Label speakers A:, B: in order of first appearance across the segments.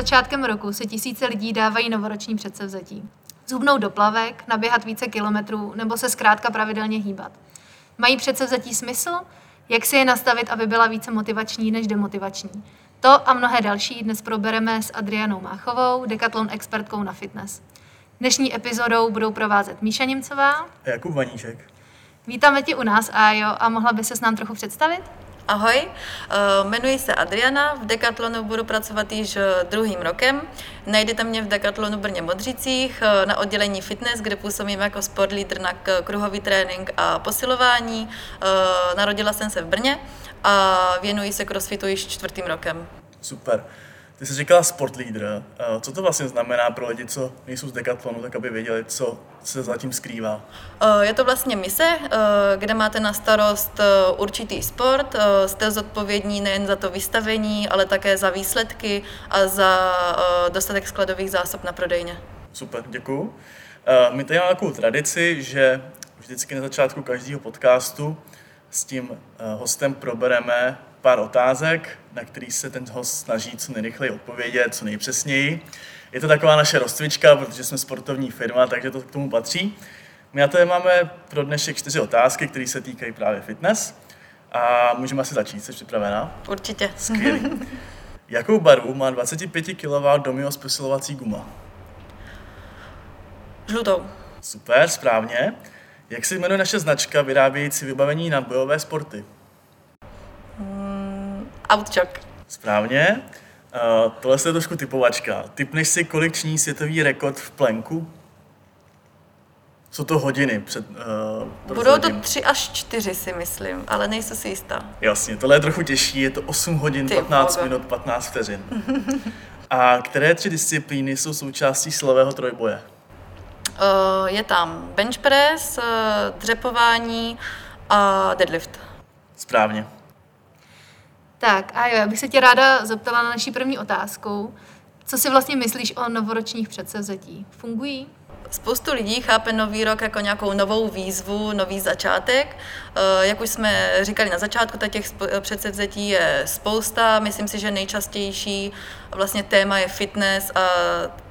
A: začátkem roku se tisíce lidí dávají novoroční předsevzetí. Zhubnout do plavek, naběhat více kilometrů nebo se zkrátka pravidelně hýbat. Mají předsevzetí smysl? Jak si je nastavit, aby byla více motivační než demotivační? To a mnohé další dnes probereme s Adrianou Máchovou, Decathlon expertkou na fitness. Dnešní epizodou budou provázet Míša Němcová
B: a Jakub Vaníček.
A: Vítáme tě u nás, Ajo, a mohla by se s nám trochu představit?
C: Ahoj, eh, jmenuji se Adriana, v Decathlonu budu pracovat již eh, druhým rokem. Najdete mě v Decathlonu Brně Modřicích eh, na oddělení fitness, kde působím jako sport leader na kruhový trénink a posilování. Narodila jsem se v Brně a věnuji se crossfitu již čtvrtým rokem.
B: Super. Ty jsi říkala sport leader. Co to vlastně znamená pro lidi, co nejsou z Decathlonu, tak aby věděli, co se zatím skrývá?
C: Je to vlastně mise, kde máte na starost určitý sport. Jste zodpovědní nejen za to vystavení, ale také za výsledky a za dostatek skladových zásob na prodejně.
B: Super, děkuju. My tady máme takovou tradici, že vždycky na začátku každého podcastu s tím hostem probereme pár otázek, na který se ten host snaží co nejrychleji odpovědět, co nejpřesněji. Je to taková naše rozcvička, protože jsme sportovní firma, takže to k tomu patří. My na to máme pro dnešek čtyři otázky, které se týkají právě fitness. A můžeme asi začít, jsi připravená?
C: Určitě.
B: Skvělý. Jakou barvu má 25 kW Domios posilovací guma?
C: Žlutou.
B: Super, správně. Jak se jmenuje naše značka vyrábějící vybavení na bojové sporty?
C: Outchock.
B: Správně. Uh, tohle je trošku typovačka. Typneš si, kolik světový rekord v plenku? Jsou to hodiny před
C: uh, Budou to tři až čtyři, si myslím, ale nejsem si jistá.
B: Jasně, tohle je trochu těžší, je to 8 hodin, Ty 15 boga. minut, 15 vteřin. A které tři disciplíny jsou součástí silového trojboje?
C: Uh, je tam bench press, uh, dřepování a deadlift.
B: Správně.
A: Tak a jo, já bych se tě ráda zeptala na naší první otázku. Co si vlastně myslíš o novoročních předsevzetí? Fungují?
C: Spoustu lidí chápe nový rok jako nějakou novou výzvu, nový začátek. Eh, jak už jsme říkali na začátku, tak těch předsevzetí je spousta. Myslím si, že nejčastější vlastně téma je fitness a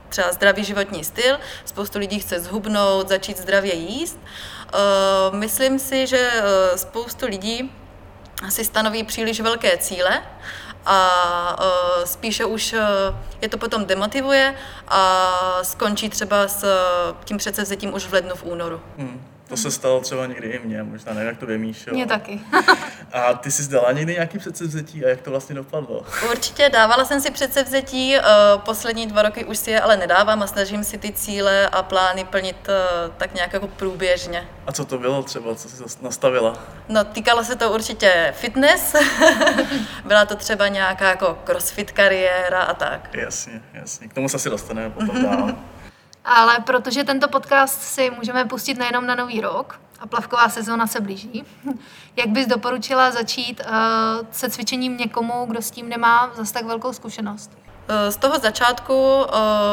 C: třeba zdravý životní styl. Spoustu lidí chce zhubnout, začít zdravě jíst. Eh, myslím si, že eh, spoustu lidí si stanoví příliš velké cíle a uh, spíše už uh, je to potom demotivuje a skončí třeba s uh, tím předsevzetím už v lednu, v únoru. Hmm.
B: To se stalo třeba někdy i mně, možná nevím, jak to vymíš.
A: Mně taky.
B: a ty jsi zdala někdy nějaký předsevzetí a jak to vlastně dopadlo?
C: Určitě, dávala jsem si předsevzetí, eh, poslední dva roky už si je ale nedávám a snažím si ty cíle a plány plnit eh, tak nějak jako průběžně.
B: A co to bylo třeba, co jsi nastavila?
C: No, týkalo se to určitě fitness, byla to třeba nějaká jako crossfit kariéra a tak.
B: Jasně, jasně, k tomu se asi dostaneme potom dál.
A: Ale protože tento podcast si můžeme pustit nejenom na nový rok, a plavková sezóna se blíží, jak bys doporučila začít uh, se cvičením někomu, kdo s tím nemá zase tak velkou zkušenost?
C: Eh, z toho začátku uh,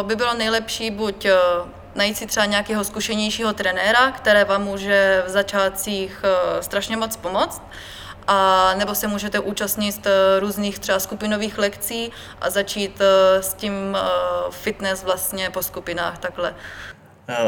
C: by bylo nejlepší buď uh, najít si třeba nějakého zkušenějšího trenéra, které vám může v začátcích strašně moc pomoct, a nebo se můžete účastnit eh, různých třeba skupinových lekcí a začít eh, s tím eh, fitness vlastně po skupinách takhle.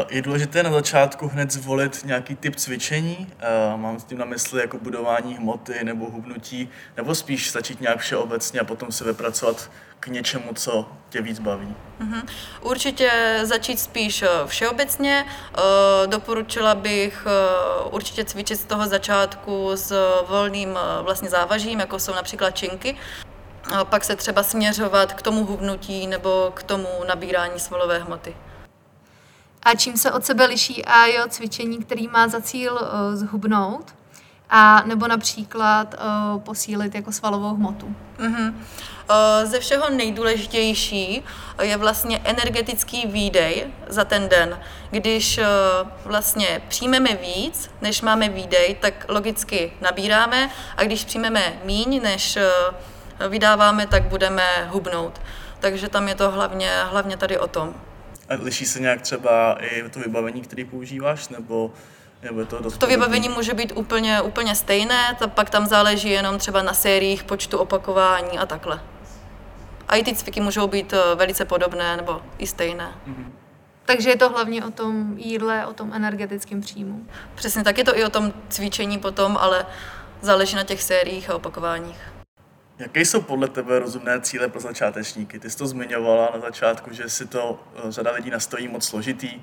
B: Je důležité na začátku hned zvolit nějaký typ cvičení, mám s tím na mysli jako budování hmoty nebo hubnutí, nebo spíš začít nějak všeobecně a potom se vypracovat k něčemu, co tě víc baví?
C: Mm-hmm. Určitě začít spíš všeobecně. Doporučila bych určitě cvičit z toho začátku s volným vlastně závažím, jako jsou například činky. Pak se třeba směřovat k tomu hubnutí nebo k tomu nabírání svalové hmoty.
A: A čím se od sebe liší a jo cvičení, který má za cíl zhubnout, a nebo například uh, posílit jako svalovou hmotu?
C: Mm-hmm. Ze všeho nejdůležitější je vlastně energetický výdej za ten den. Když vlastně přijmeme víc, než máme výdej, tak logicky nabíráme a když přijmeme míň, než vydáváme, tak budeme hubnout. Takže tam je to hlavně, hlavně tady o tom.
B: A liší se nějak třeba i to vybavení, který používáš, nebo nebo to,
C: to vybavení může být úplně, úplně stejné, to pak tam záleží jenom třeba na sériích, počtu opakování a takhle. A i ty cviky můžou být eh, velice podobné nebo i stejné.
A: Takže je to hlavně o tom jídle, o tom energetickém příjmu.
C: Přesně tak je to i o tom cvičení potom, ale záleží na těch sériích a opakováních.
B: Jaké jsou podle tebe rozumné cíle pro začátečníky? Ty jsi to zmiňovala na začátku, že si to eh, řada lidí nastojí moc složitý,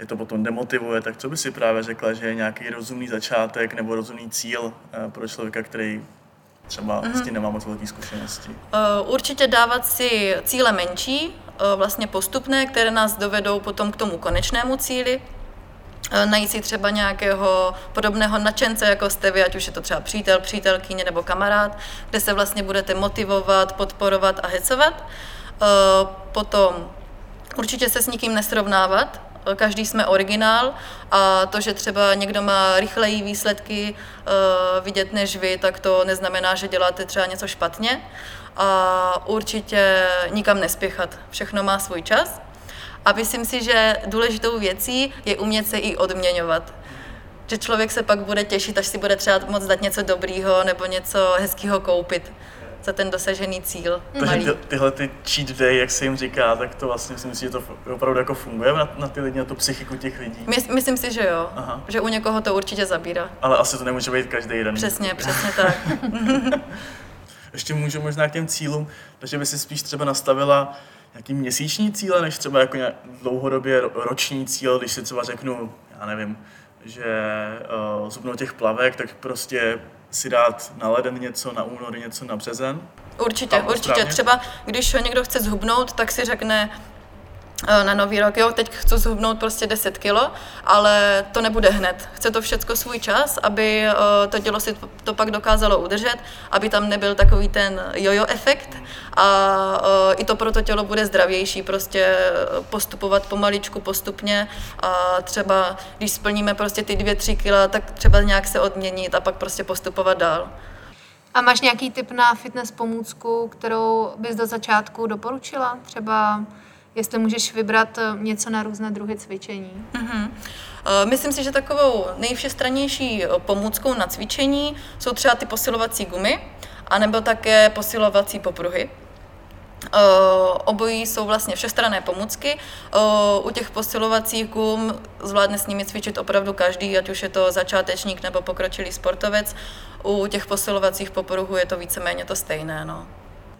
B: je to potom demotivuje, tak co by si právě řekla, že je nějaký rozumný začátek nebo rozumný cíl eh, pro člověka, který třeba mm-hmm. s tím nemá moc velké zkušenosti?
C: Uh, určitě dávat si cíle menší, uh, vlastně postupné, které nás dovedou potom k tomu konečnému cíli, najít si třeba nějakého podobného nadšence, jako jste vy, ať už je to třeba přítel, přítelkyně nebo kamarád, kde se vlastně budete motivovat, podporovat a hecovat. Potom určitě se s nikým nesrovnávat, každý jsme originál a to, že třeba někdo má rychleji výsledky uh, vidět než vy, tak to neznamená, že děláte třeba něco špatně a určitě nikam nespěchat. Všechno má svůj čas a myslím si, že důležitou věcí je umět se i odměňovat. Že člověk se pak bude těšit, až si bude třeba moc dát něco dobrýho nebo něco hezkého koupit za ten dosažený cíl.
B: Takže ty, tyhle ty cheat day, jak se jim říká, tak to vlastně si myslím, že to opravdu jako funguje na, na ty lidi, na tu psychiku těch lidí.
C: My, myslím si, že jo. Aha. Že u někoho to určitě zabírá.
B: Ale asi to nemůže být každý den.
C: Přesně, přesně tak.
B: Ještě můžu možná k těm cílům, takže by si spíš třeba nastavila nějaký měsíční cíle, než třeba jako dlouhodobě roční cíl, když si třeba řeknu, já nevím, že uh, zubnou těch plavek, tak prostě si dát na leden něco, na únor něco, na březen?
C: Určitě, určitě. Správně? Třeba když někdo chce zhubnout, tak si řekne, na nový rok, jo, teď chci zhubnout prostě 10 kilo, ale to nebude hned. Chce to všechno svůj čas, aby eh, to tělo si to pak dokázalo udržet, aby tam nebyl takový ten jojo efekt a eh, i to pro to tělo bude zdravější, prostě postupovat pomaličku, postupně a třeba když splníme prostě ty dvě, tři kila, tak třeba nějak se odměnit a pak prostě postupovat dál.
A: A máš nějaký tip na fitness pomůcku, kterou bys do začátku doporučila? Třeba jestli můžeš vybrat eh, něco na různé druhy cvičení. Mm-hmm.
C: Myslím si, že takovou nejvšestrannější eh, pomůckou na cvičení jsou třeba ty posilovací gumy, anebo také posilovací popruhy. Uh, obojí jsou vlastně všestranné pomůcky. Uh, u těch posilovacích gum zvládne s nimi cvičit opravdu každý, ať už je to začátečník nebo pokročilý sportovec. U těch posilovacích popruhů je to víceméně to stejné. No.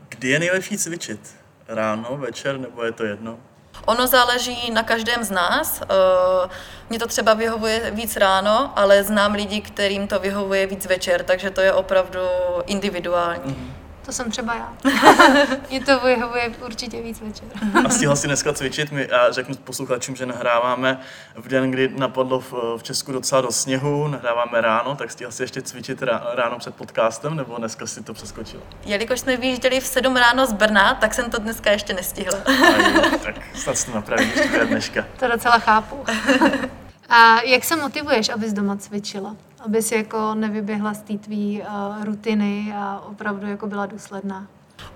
B: Kdy je nejlepší cvičit? Ráno, večer, nebo je to jedno?
C: Ono záleží na každém z nás. Eh, mně to třeba vyhovuje víc ráno, ale znám lidi, kterým to vyhovuje víc večer, takže to je opravdu individuální. Mm-hmm.
A: To jsem třeba já. Mě to vyhovuje určitě víc večer.
B: a stihla si dneska cvičit? My, já řeknu posluchačům, že nahráváme v den, kdy napadlo v, v Česku docela do sněhu, nahráváme ráno, tak stihla si ještě cvičit ráno před podcastem, nebo dneska si to přeskočila?
C: Jelikož jsme vyjížděli v 7 ráno z Brna, tak jsem to dneska ještě nestihla.
B: Aj, tak snad to napravím ještě dneška.
A: To docela chápu. A jak se motivuješ, abys doma cvičila? Aby si jako nevyběhla z té tvý uh, rutiny a opravdu jako byla důsledná?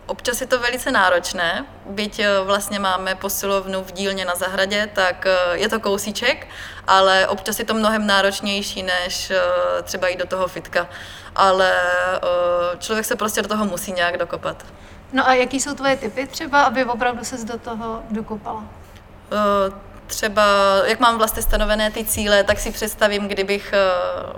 C: Občas je to velice náročné, byť eh, vlastně máme posilovnu v dílně na zahradě, tak eh, je to kousíček, ale občas je to mnohem náročnější, než třeba jít do toho fitka. Ale člověk se prostě do toho musí nějak dokopat.
A: No a jaký jsou tvoje typy třeba, aby opravdu ses do toho dokopala?
C: Třeba, jak mám vlastně stanovené ty cíle, tak si představím, kdybych eh,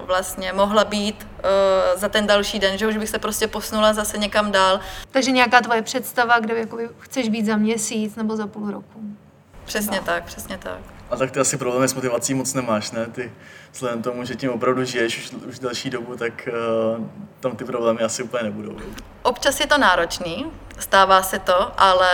C: vlastně mohla být eh, za ten další den, že už bych se prostě posunula zase někam dál.
A: Takže nějaká tvoje představa, kde jakoby chceš být za měsíc nebo za půl roku.
C: Přesně tak, přesně tak.
B: A tak ty asi problémy s motivací moc nemáš, ne? Ty vzhledem tomu, že tím opravdu žiješ už, už další dobu, tak uh, tam ty problémy asi úplně nebudou.
C: Občas je to náročný, stává se to, ale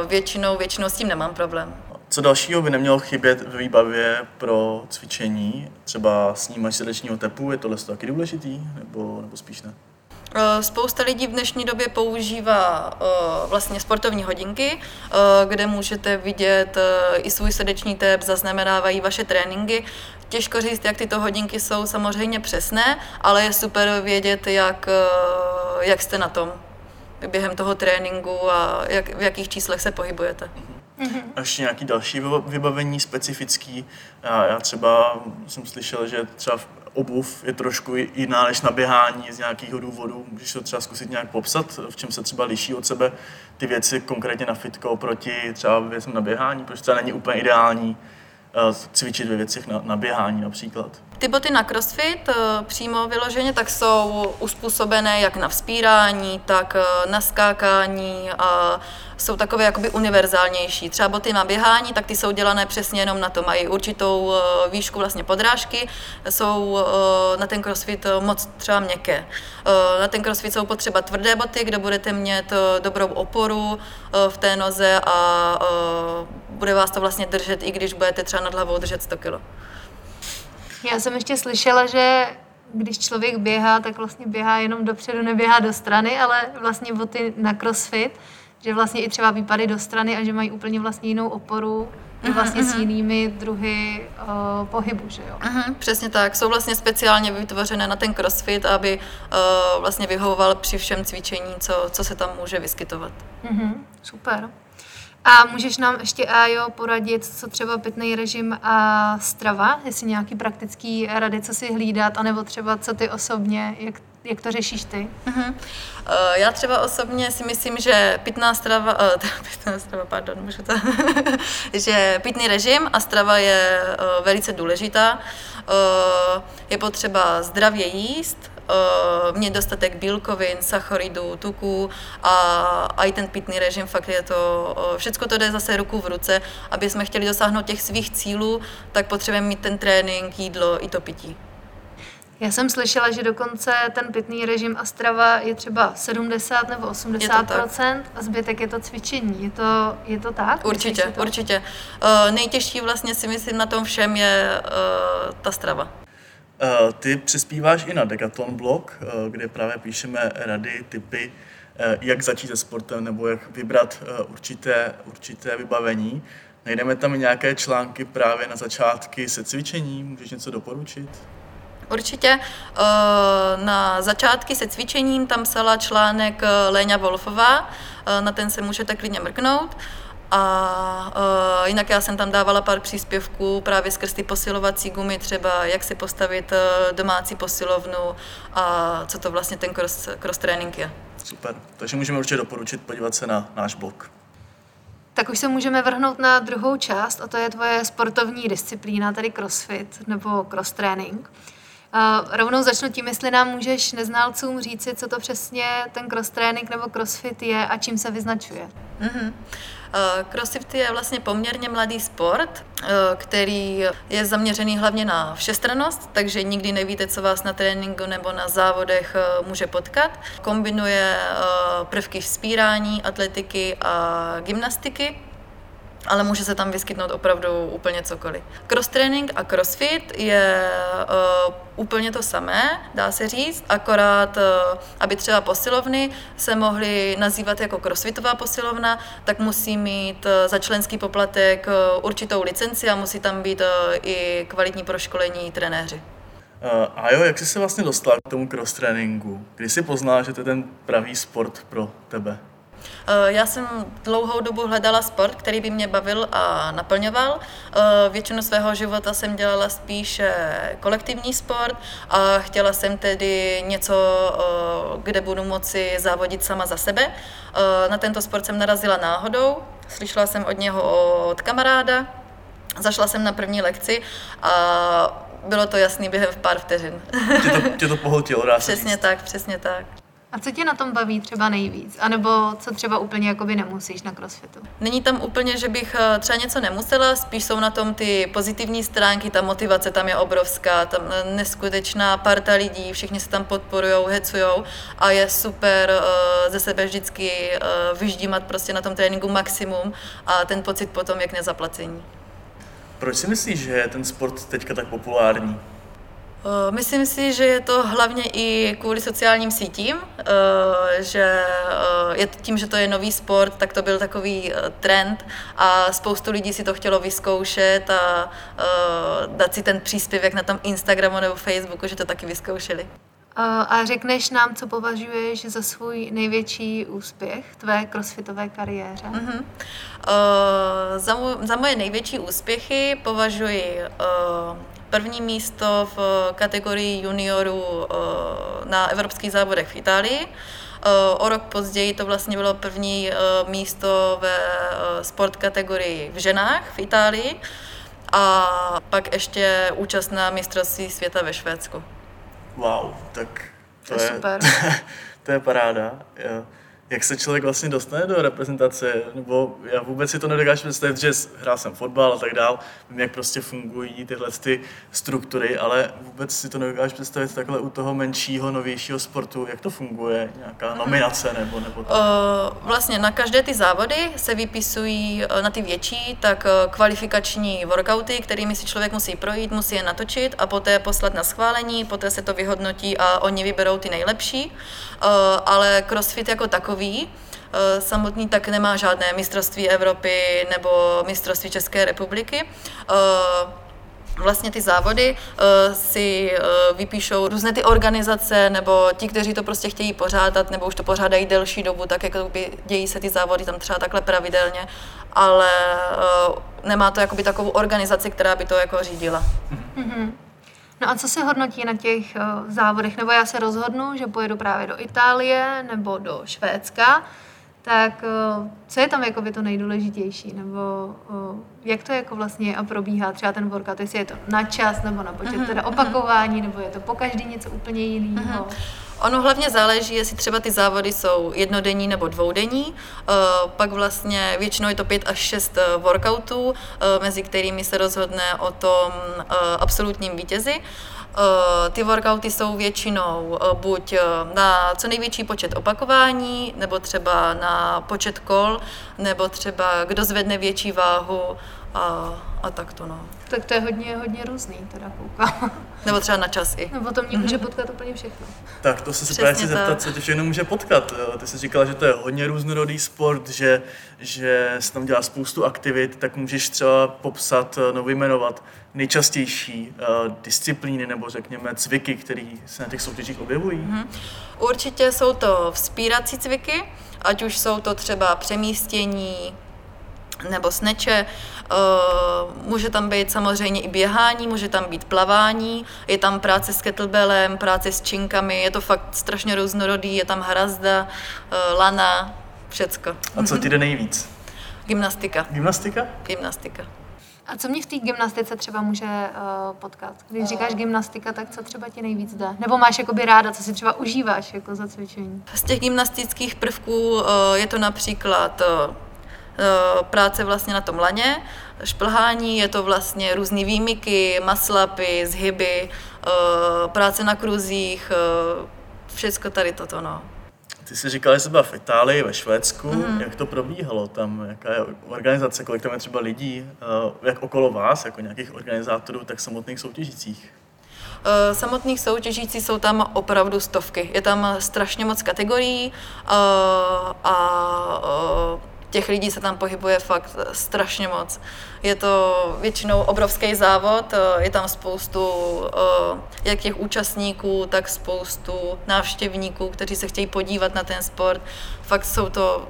C: uh, většinou, většinou s tím nemám problém.
B: Co dalšího by nemělo chybět ve výbavě pro cvičení? Třeba snímač srdečního tepu, je tohle taky důležitý, nebo, nebo spíš ne?
C: Eh, spousta lidí v dnešní době používá eh, vlastně sportovní hodinky, eh, kde můžete vidět i svůj srdeční tep, zaznamenávají vaše tréninky. Těžko říct, jak tyto hodinky jsou samozřejmě přesné, ale je super vědět, jak, jak jste na tom během toho tréninku a jak, v jakých číslech se pohybujete.
B: Mm-hmm. A ještě nějaký další vybavení specifický. Já, já třeba jsem slyšel, že třeba obuv je trošku jiná než na běhání z nějakého důvodu. Můžeš to třeba zkusit nějak popsat, v čem se třeba liší od sebe ty věci konkrétně na fitko oproti třeba věcem na běhání, protože třeba není úplně ideální cvičit ve věcech na, na běhání například.
C: Ty boty na crossfit přímo vyloženě tak jsou uspůsobené jak na vzpírání, tak na skákání a jsou takové jakoby univerzálnější. Třeba boty na běhání, tak ty jsou dělané přesně jenom na to. Mají určitou eh, výšku vlastně podrážky, jsou eh, na ten crossfit eh, moc třeba měkké. Na ten crossfit jsou potřeba tvrdé boty, kde budete mít dobrou oporu v té noze a bude vás to vlastně držet, i když budete třeba nad hlavou držet 100 kg.
A: Já jsem ještě slyšela, že když člověk běhá, tak vlastně běhá jenom dopředu, neběhá do strany, ale vlastně boty na crossfit že vlastně i třeba výpady do strany a že mají úplně vlastně jinou oporu uh-huh, vlastně uh-huh. s jinými druhy uh, pohybu, že jo?
C: Uh-huh, přesně tak. Jsou vlastně speciálně vytvořené na ten crossfit, aby uh, vlastně vyhovoval při všem cvičení, co, co se tam může vyskytovat.
A: Uh-huh, super. A můžeš nám ještě, Ajo, poradit, co třeba pitný režim a strava, jestli nějaký praktický rady, co si hlídat, anebo třeba co ty osobně, jak jak to řešíš ty? Uh-huh.
C: Uh, já třeba osobně si myslím, že pitná strava, uh, pitná strava, pardon, můžu to, že pitný režim a strava je uh, velice důležitá. Uh, je potřeba zdravě jíst, uh, mít dostatek bílkovin, sacharidů, tuků a, a i ten pitný režim, fakt je to, uh, všechno to jde zase ruku v ruce, aby jsme chtěli dosáhnout těch svých cílů, tak potřebujeme mít ten trénink, jídlo i to pití.
A: Já jsem slyšela, že dokonce ten pitný režim a strava je třeba 70 nebo 80% a zbytek je to cvičení. Je to, je to tak?
C: Určitě, to? určitě. Uh, nejtěžší vlastně si myslím na tom všem je uh, ta strava.
B: Uh, ty přispíváš i na Decathlon blog, uh, kde právě píšeme rady, typy, uh, jak začít se sportem nebo jak vybrat určité, určité vybavení. Najdeme tam i nějaké články právě na začátky se cvičením. Můžeš něco doporučit?
C: Určitě. Eh, na začátky se cvičením tam psala článek eh, Léňa Wolfová, eh, na ten se můžete klidně mrknout. A uh, jinak já jsem tam dávala pár příspěvků právě skrz ty posilovací gumy, třeba jak si postavit uh, domácí posilovnu a co to vlastně ten cross, cross training je.
B: Super, takže můžeme určitě doporučit podívat se na náš blog.
A: Tak už se můžeme vrhnout na druhou část a to je tvoje sportovní disciplína, tedy crossfit nebo cross training. Uh, rovnou začnu tím, jestli nám můžeš neználcům říci, co to přesně ten cross training nebo crossfit je a čím se vyznačuje.
C: Mm-hmm. Crossfit je vlastně poměrně mladý sport, který je zaměřený hlavně na všestrannost, takže nikdy nevíte, co vás na tréninku nebo na závodech může potkat. Kombinuje prvky vzpírání, atletiky a gymnastiky ale může se tam vyskytnout opravdu úplně cokoliv. Cross training a crossfit je uh, úplně to samé, dá se říct, akorát, uh, aby třeba posilovny se mohly nazývat jako crossfitová posilovna, tak musí mít uh, za členský poplatek uh, určitou licenci a musí tam být uh, i kvalitní proškolení trenéři.
B: Uh, a jo, jak jsi se vlastně dostala k tomu cross tréninku? Kdy jsi poznala, že to je ten pravý sport pro tebe?
C: Eh, já jsem dlouhou dobu hledala sport, který by mě bavil a naplňoval. Eh, většinu svého života jsem dělala spíše kolektivní sport a chtěla jsem tedy něco, eh, kde budu moci závodit sama za sebe. Na tento sport jsem narazila náhodou, slyšela jsem od něho od kamaráda, zašla jsem na první lekci a bylo to jasný během pár vteřin.
B: Tě to, tě to pohltilo, dá
C: Přesně
B: říct.
C: tak, přesně tak.
A: A co tě na tom baví třeba nejvíc? A nebo co třeba úplně jakoby nemusíš na crossfitu?
C: Není tam úplně, že bych eh, třeba něco nemusela, spíš jsou na tom ty pozitivní stránky, ta motivace tam je obrovská, tam eh, neskutečná parta lidí, všichni se tam podporují, hecujou a je super uh, ze sebe vždycky vyždímat prostě na tom tréninku maximum a ten pocit potom jak nezaplacení.
B: Proč si myslíš, že je ten sport teďka tak populární?
C: Eh, myslím si, že je to hlavně i kvůli sociálním sítím, eh, že eh, je tím, že to je nový sport, tak to byl takový trend a spoustu lidí si to chtělo vyzkoušet a dát si ten příspěvek na tom Instagramu nebo Facebooku, že to taky vyzkoušeli.
A: A řekneš nám, co považuješ za svůj největší úspěch tvé crossfitové kariéře? Uh-huh.
C: Uh, za, mu, za moje největší úspěchy považuji uh, první místo v kategorii juniorů na evropských závodech v Itálii. O rok později to vlastně bylo první místo ve sport kategorii v ženách v Itálii a pak ještě účast na mistrovství světa ve Švédsku.
B: Wow, tak
A: to, to je, super.
B: to je paráda. Jo jak se člověk vlastně dostane do reprezentace, nebo já vůbec si to nedokážu představit, že hrál jsem fotbal a tak dál, vím, jak prostě fungují tyhle ty struktury, ale vůbec si to nedokážu představit takhle u toho menšího, novějšího sportu, jak to funguje, nějaká mhm. nominace nebo, nebo tak.
C: Vlastně na každé ty závody se vypisují e, na ty větší, tak e, kvalifikační workouty, kterými si člověk musí projít, musí je natočit a poté poslat na schválení, poté se to vyhodnotí a oni vyberou ty nejlepší. Uh, ale CrossFit jako takový takový. Eh, samotný tak nemá žádné mistrovství Evropy nebo mistrovství České republiky eh, vlastně ty závody uh, si vypíšou různé ty organizace nebo ti, kteří to prostě chtějí pořádat nebo už to pořádají delší dobu, tak jako by dějí se ty závody tam třeba takhle pravidelně, ale nemá to jakoby takovou organizaci, která by to jako řídila. Mm-hmm.
A: No a co se hodnotí na těch uh, závodech? Nebo já se rozhodnu, že pojedu právě do Itálie nebo do Švédska, tak uh, co je tam jako by to nejdůležitější? Nebo uh, jak to jako vlastně a probíhá třeba ten workout? Jestli je to na čas nebo na počet uh-huh, teda opakování, uh-huh. nebo je to po každý něco úplně jiného? Uh-huh.
C: Ono hlavně záleží, jestli třeba ty závody jsou jednodenní nebo dvoudenní. Pak vlastně většinou je to pět až šest workoutů, mezi kterými se rozhodne o tom absolutním vítězi. Ty workouty jsou většinou buď na co největší počet opakování, nebo třeba na počet kol, nebo třeba kdo zvedne větší váhu a, a tak to no.
A: Tak to je hodně, hodně různý, teda koukám.
C: Nebo třeba na čas i.
A: Nebo to mě může potkat úplně všechno.
B: Tak to se právě chci zeptat, co tě všechno může potkat. Ty jsi říkala, že to je hodně různorodý sport, že, že se tam dělá spoustu aktivit, tak můžeš třeba popsat nebo vyjmenovat nejčastější uh, disciplíny nebo řekněme cviky, které se na těch soutěžích objevují? Mm-hmm.
C: Určitě jsou to vzpírací cviky, ať už jsou to třeba přemístění, nebo sneče. Eh, může tam být samozřejmě i běhání, může tam být plavání, je tam práce s kettlebellem, práce s činkami, je to fakt strašně různorodý, je tam hrazda, eh, lana, všecko.
B: A co ti jde nejvíc?
C: Gymnastika.
B: Gymnastika?
C: Gymnastika.
A: A co mě v té gymnastice třeba může uh, potkat? Když říkáš gymnastika, tak co třeba ti nejvíc jde? Nebo máš jakoby ráda, co si třeba užíváš jako za cvičení?
C: Z těch gymnastických prvků uh, je to například uh, práce vlastně na tom laně, šplhání, je to vlastně různé výmyky, maslapy, zhyby, eh, práce na kruzích, eh, všechno tady toto, no.
B: Ty jsi říkala, že jsi byla v Itálii, ve Švédsku. Mm-hmm. Jak to probíhalo tam? Jaká je organizace? Kolik tam je třeba lidí? Jak okolo vás, jako nějakých organizátorů, tak samotných soutěžících?
C: Samotných soutěžící jsou tam opravdu stovky. Je tam strašně moc kategorií a, a těch lidí se tam pohybuje fakt strašně moc. Je to většinou obrovský závod, eh, je tam spoustu eh, jak těch účastníků, tak spoustu návštěvníků, kteří se chtějí podívat na ten sport. Fakt jsou to,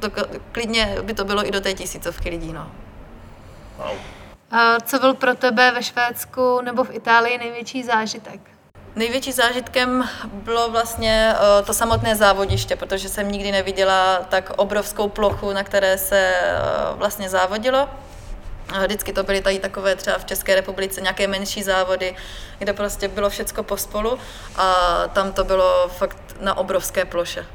C: to klidně by to bylo i do té tisícovky lidí. No.
A: Wow. Co byl pro tebe ve Švédsku nebo v Itálii největší zážitek?
C: Největší zážitkem bylo vlastně eh, to samotné závodiště, protože jsem nikdy neviděla tak obrovskou plochu, na které se eh, vlastně závodilo. Vždycky to byly tady takové třeba v České republice nějaké menší závody, kde prostě bylo všecko pospolu a tam to bylo fakt na obrovské ploše.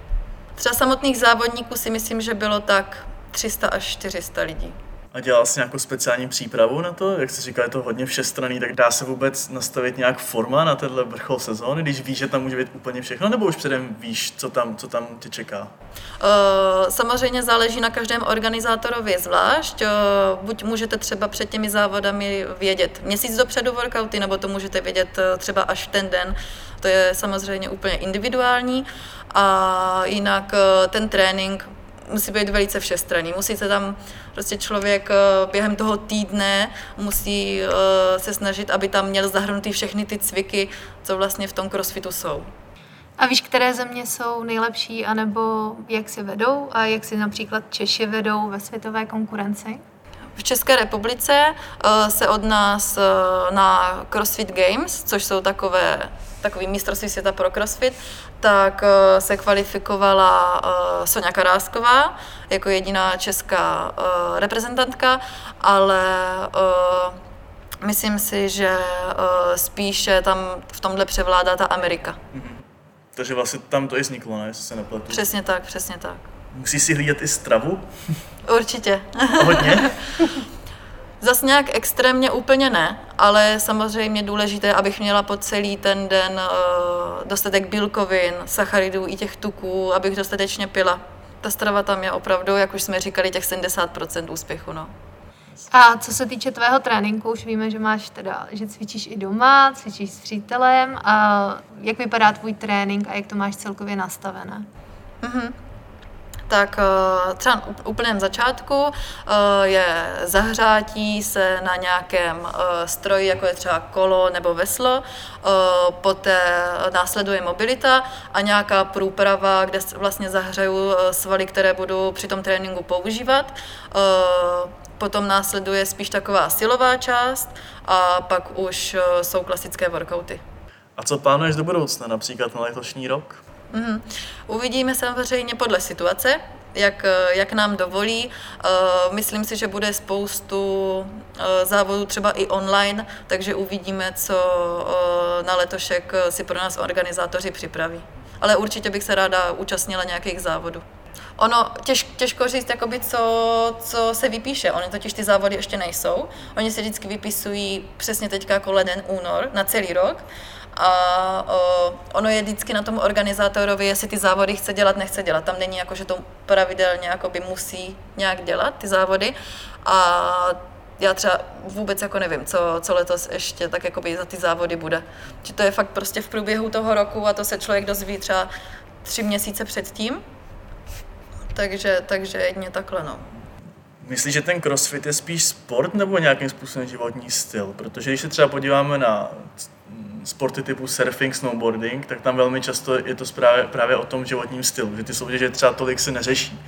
C: Třeba samotných závodníků si myslím, že bylo tak 300 až 400 lidí.
B: A dělal jsi nějakou speciální přípravu na to? Jak jsi říkal, je to hodně všestranný, tak dá se vůbec nastavit nějak forma na tenhle vrchol sezóny, když víš, že tam může být úplně všechno, nebo už předem víš, co tam, co tam tě čeká?
C: Uh, samozřejmě záleží na každém organizátorovi zvlášť. Uh, buď můžete třeba před těmi závodami vědět měsíc dopředu workouty, nebo to můžete vědět uh, třeba až ten den. To je samozřejmě úplně individuální. A jinak ten trénink musí být velice všestranný. Musí se tam prostě člověk eh, během toho týdne musí eh, se snažit, aby tam měl zahrnutý všechny ty cviky, co vlastně v tom crossfitu jsou.
A: A víš, které země jsou nejlepší, anebo jak si vedou a jak si například Češi vedou ve světové konkurenci?
C: V České republice se od nás na CrossFit Games, což jsou takové takový mistrovství světa pro CrossFit, tak se kvalifikovala Sonja Karásková jako jediná česká reprezentantka, ale myslím si, že spíše tam v tomhle převládá ta Amerika. Mm-hmm.
B: Takže vlastně tam to i vzniklo, ne? Jestli se nepletu.
C: Přesně tak, přesně tak.
B: Musí si hlídat i stravu?
C: Určitě.
B: Hodně?
C: Zas nějak extrémně úplně ne, ale samozřejmě důležité, abych měla po celý ten den uh, dostatek bílkovin, sacharidů i těch tuků, abych dostatečně pila. Ta strava tam je opravdu, jak už jsme říkali, těch 70% úspěchu. No.
A: A co se týče tvého tréninku, už víme, že máš teda, že cvičíš i doma, cvičíš s přítelem. A jak vypadá tvůj trénink a jak to máš celkově nastavené?
C: Mm-hmm tak eh, třeba na úplném začátku eh, je zahřátí se na nějakém eh, stroji, jako je třeba kolo nebo veslo, poté následuje mobilita a nějaká průprava, kde vlastně zahřeju svaly, které budu při tom tréninku používat. Potom následuje spíš taková silová část a pak už jsou klasické workouty.
B: A co plánuješ do budoucna, například na letošní rok?
C: Mm-hmm. Uvidíme samozřejmě podle situace, jak, jak nám dovolí. Uh, myslím si, že bude spoustu uh, závodů třeba i online, takže uvidíme, co uh, na letošek si pro nás organizátoři připraví. Ale určitě bych se ráda účastnila nějakých závodů. Ono těž, těžko říct, jakoby, co, co se vypíše. Ony totiž ty závody ještě nejsou. Oni se vždycky vypisují přesně teďka jako leden, únor na celý rok a o, ono je vždycky na tom organizátorovi, jestli ty závody chce dělat, nechce dělat. Tam není jako, že to pravidelně jakoby musí nějak dělat, ty závody. A já třeba vůbec jako nevím, co, co letos ještě tak jakoby za ty závody bude. Či to je fakt prostě v průběhu toho roku a to se člověk dozví třeba tři měsíce předtím. Takže, takže jedně takhle, no.
B: Myslíš, že ten crossfit je spíš sport nebo nějakým způsobem životní styl? Protože když se třeba podíváme na sporty typu surfing, snowboarding, tak tam velmi často je to právě, právě o tom životním stylu, že ty soutěže třeba tolik se neřeší.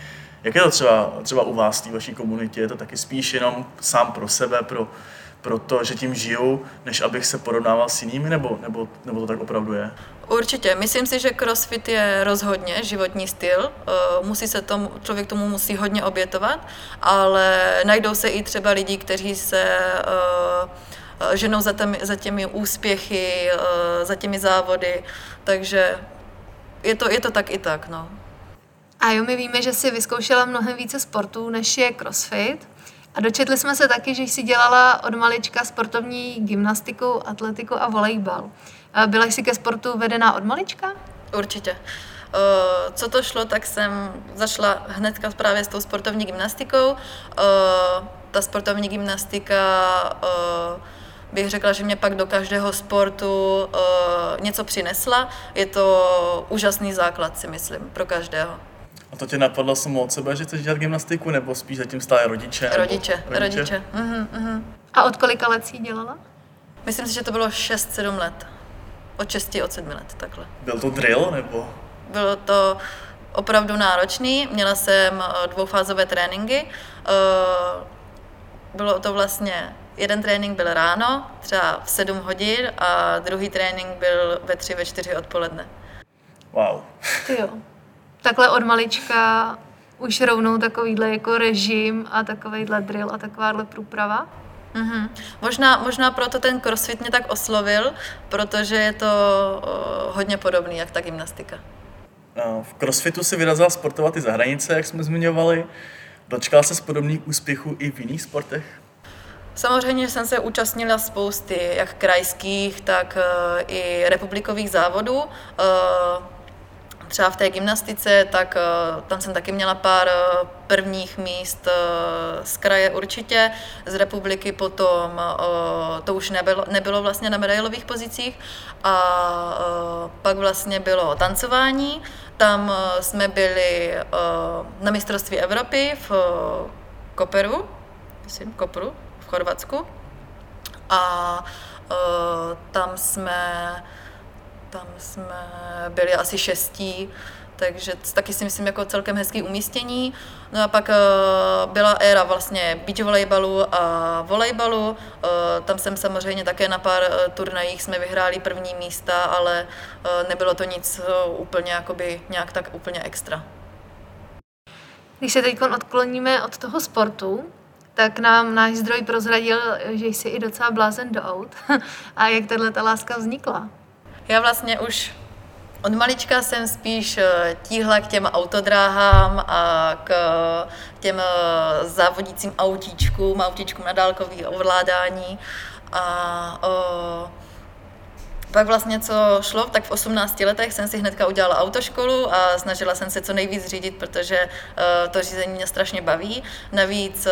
B: Jak je to třeba, třeba u vás, té vaší komunitě? Je to taky spíš jenom sám pro sebe, pro, pro to, že tím žiju, než abych se porovnával s jinými, nebo, nebo, nebo to tak opravdu je?
C: Určitě. Myslím si, že crossfit je rozhodně životní styl. Eh, musí se tomu, člověk tomu musí hodně obětovat, ale najdou se i třeba lidi, kteří se uh, ženou za, těmi, za těmi úspěchy, eh, za těmi závody, takže je to, je to tak i tak, no.
A: A jo, my víme, že jsi vyzkoušela mnohem více sportů, než je crossfit. A dočetli jsme se taky, že jsi dělala od malička sportovní gymnastiku, atletiku a volejbal. Byla jsi ke sportu vedená od malička?
C: Určitě. Eh, co to šlo, tak jsem zašla hnedka právě s tou sportovní gymnastikou. Ta sportovní gymnastika bych řekla, že mě pak do každého sportu uh, něco přinesla. Je to úžasný základ, si myslím, pro každého.
B: A to tě napadlo samo od sebe, že chceš dělat gymnastiku, nebo spíš zatím stále rodiče?
C: Rodiče, rodiče. rodiče. Uh-huh,
A: uh-huh. A od kolika let jsi dělala?
C: Myslím si, že to bylo 6-7 let. Od 6, od 7 let, takhle.
B: Byl to drill, nebo?
C: Bylo to opravdu náročný. Měla jsem eh, dvoufázové tréninky. Eh, bylo to vlastně jeden trénink byl ráno, třeba v 7 hodin a druhý trénink byl ve 3, ve 4 odpoledne.
B: Wow.
A: Ty jo. Takhle od malička už rovnou takovýhle jako režim a takovýhle drill a takováhle průprava?
C: Mm-hmm. Možná, možná proto ten crossfit mě tak oslovil, protože je to o, hodně podobný, jak ta gymnastika.
B: V crossfitu si vyrazila sportovat i za hranice, jak jsme zmiňovali. Dočkala se z podobných úspěchů i v jiných sportech?
C: Samozřejmě jsem se účastnila spousty jak krajských, tak eh, i republikových závodů. Eh, třeba v té gymnastice, tak eh, tam jsem taky měla pár prvních míst z kraje určitě, z republiky potom to už nebylo, nebylo vlastně na medailových pozicích. A pak vlastně bylo tancování, tam jsme byli na mistrovství Evropy v Koperu, myslím, Kopru, Chorvatsku a uh, tam jsme tam jsme byli asi šestí, takže taky si myslím jako celkem hezký umístění. No a pak byla éra vlastně beach volejbalu a volejbalu. Tam jsem samozřejmě také na pár turnajích jsme vyhráli první místa, ale nebylo to nic úplně jakoby nějak tak úplně extra.
A: Když se teď odkloníme od toho sportu, tak nám náš zdroj prozradil, že jsi i docela blázen do aut. A jak tahle ta láska vznikla?
C: Já vlastně už od malička jsem spíš eh, tíhla k těm autodráhám a k těm eh, závodícím autíčkům, autíčkům na dálkový ovládání. A o, pak vlastně, co šlo, tak v 18 letech jsem si hnedka udělala autoškolu a snažila jsem se co nejvíc řídit, protože uh, to řízení mě strašně baví. Navíc uh,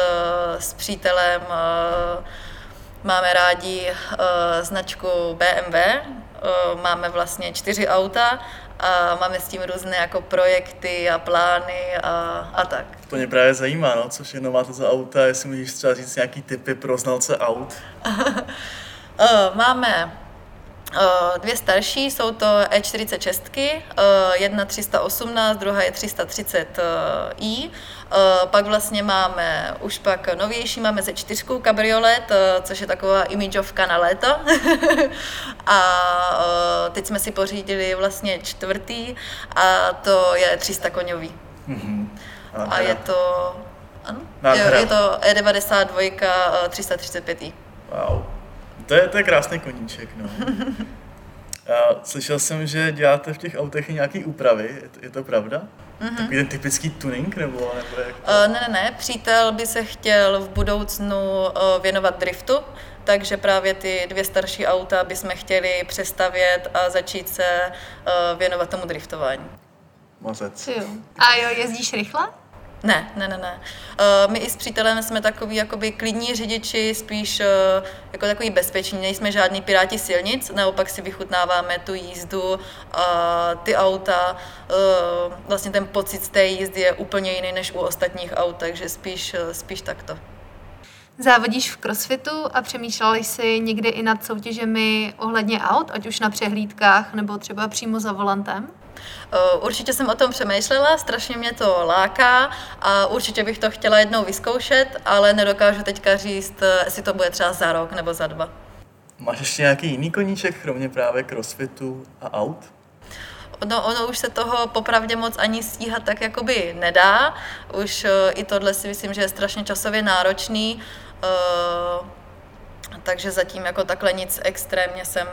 C: s přítelem uh, máme rádi značku BMW, máme vlastně čtyři auta a máme s tím různé jako projekty a plány a, a tak.
B: To mě právě zajímá, no, co všechno máte za auta, jestli můžeš třeba říct nějaký typy pro znalce aut.
C: máme Eh, dvě starší jsou to E46, eh, jedna 318, druhá je 330i. Eh, pak vlastně máme už pak novější, máme ze čtyřkou kabriolet, což je taková imidžovka na léto. a teď jsme si pořídili vlastně čtvrtý a to je 300 koňový. Mm-hmm. A je to... Ano, je, je to E92 335i.
B: Wow. To je, to je krásný koníček, no. A slyšel jsem, že děláte v těch autech nějaký úpravy, je to, je to pravda? Mm-hmm. Takový ten typický tuning, nebo, nebo jak to?
C: Uh, ne, ne, ne, přítel by se chtěl v budoucnu uh, věnovat driftu, takže právě ty dvě starší auta bychom chtěli přestavět a začít se uh, věnovat tomu driftování.
B: Mazec.
A: Jo. A jo, jezdíš rychle?
C: Ne, ne, ne, ne. Uh, my i s přítelem jsme takový jakoby klidní řidiči, spíš uh, jako takový bezpeční, nejsme žádní piráti silnic, naopak si vychutnáváme tu jízdu a ty auta. Uh, vlastně ten pocit z té jízdy je úplně jiný než u ostatních aut, takže spíš, spíš takto.
A: Závodíš v crossfitu a přemýšlel jsi někdy i nad soutěžemi ohledně aut, ať už na přehlídkách nebo třeba přímo za volantem?
C: Eh, určitě jsem o tom přemýšlela, strašně mě to láká a určitě bych to chtěla jednou vyzkoušet, ale nedokážu teďka říct, eh, jestli to bude třeba za rok nebo za dva.
B: Máš ještě nějaký jiný koníček, kromě právě crossfitu a aut?
C: No, ono už se toho popravdě moc ani stíhat tak jakoby nedá. Už uh, i tohle si myslím, že je strašně časově náročný. Uh, takže zatím jako takhle nic extrémně jsem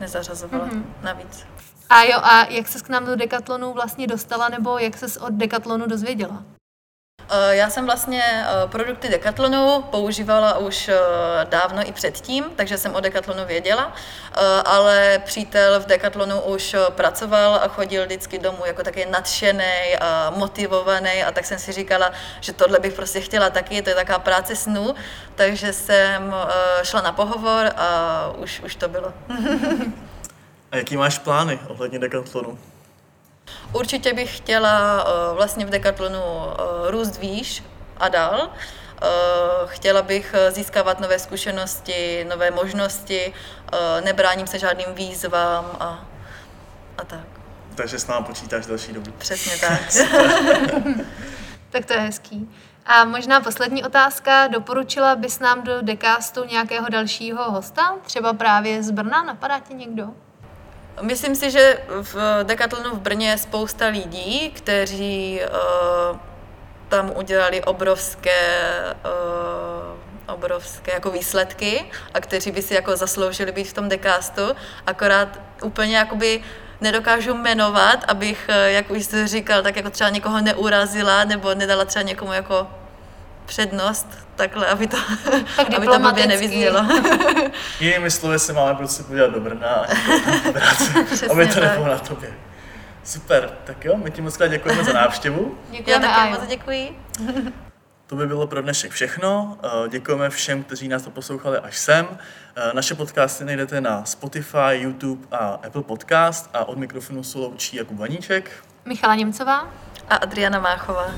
C: nezařazovala mm-hmm. navíc.
A: A jo, a jak ses k nám do Decathlonu vlastně dostala, nebo jak ses od Decathlonu dozvěděla?
C: Eh, já jsem vlastně eh, produkty Decathlonu používala už eh, dávno i předtím, takže jsem o Decathlonu věděla, ale přítel v Decathlonu už pracoval a chodil vždycky domů jako taky nadšený a motivovaný a tak jsem si říkala, že tohle bych prostě chtěla taky, to je taková práce snů, takže jsem šla na pohovor a už, už to bylo.
B: A jaký máš plány ohledně Decathlonu?
C: Určitě bych chtěla uh, vlastně v Decathlonu uh, růst výš a dál. Uh, chtěla bych získávat nové zkušenosti, nové možnosti, nebráním se žádným výzvám a, a tak.
B: Takže s námi počítáš další dobu.
C: Přesně tak.
A: tak to je hezký. A možná poslední otázka. Doporučila bys nám do Decastu nějakého dalšího hosta? Třeba právě z Brna? Napadá ti někdo?
C: Myslím si, že v Decathlonu v Brně je spousta lidí, kteří uh, tam udělali obrovské uh, obrovské jako výsledky a kteří by si jako zasloužili být v tom decastu, akorát úplně jakoby nedokážu jmenovat, abych, eh, jak už jsi říkal, tak jako třeba někoho neurazila nebo nedala třeba někomu jako přednost, takhle, aby to, tak aby to blbě nevyznělo.
B: Jinými slovy se máme prostě podívat do Brna a aby to nebylo na tobě. Super, tak jo, my ti moc krát děkujeme za návštěvu.
C: Děkujeme, Já taky moc děkuji.
B: To by bylo pro dnešek všechno. Eh, děkujeme všem, kteří nás to poslouchali až sem. Eh, naše podcasty najdete na Spotify, YouTube a Apple Podcast a od mikrofonu se loučí Jakub Vaníček,
A: Michala Němcová
C: a Adriana Máchová.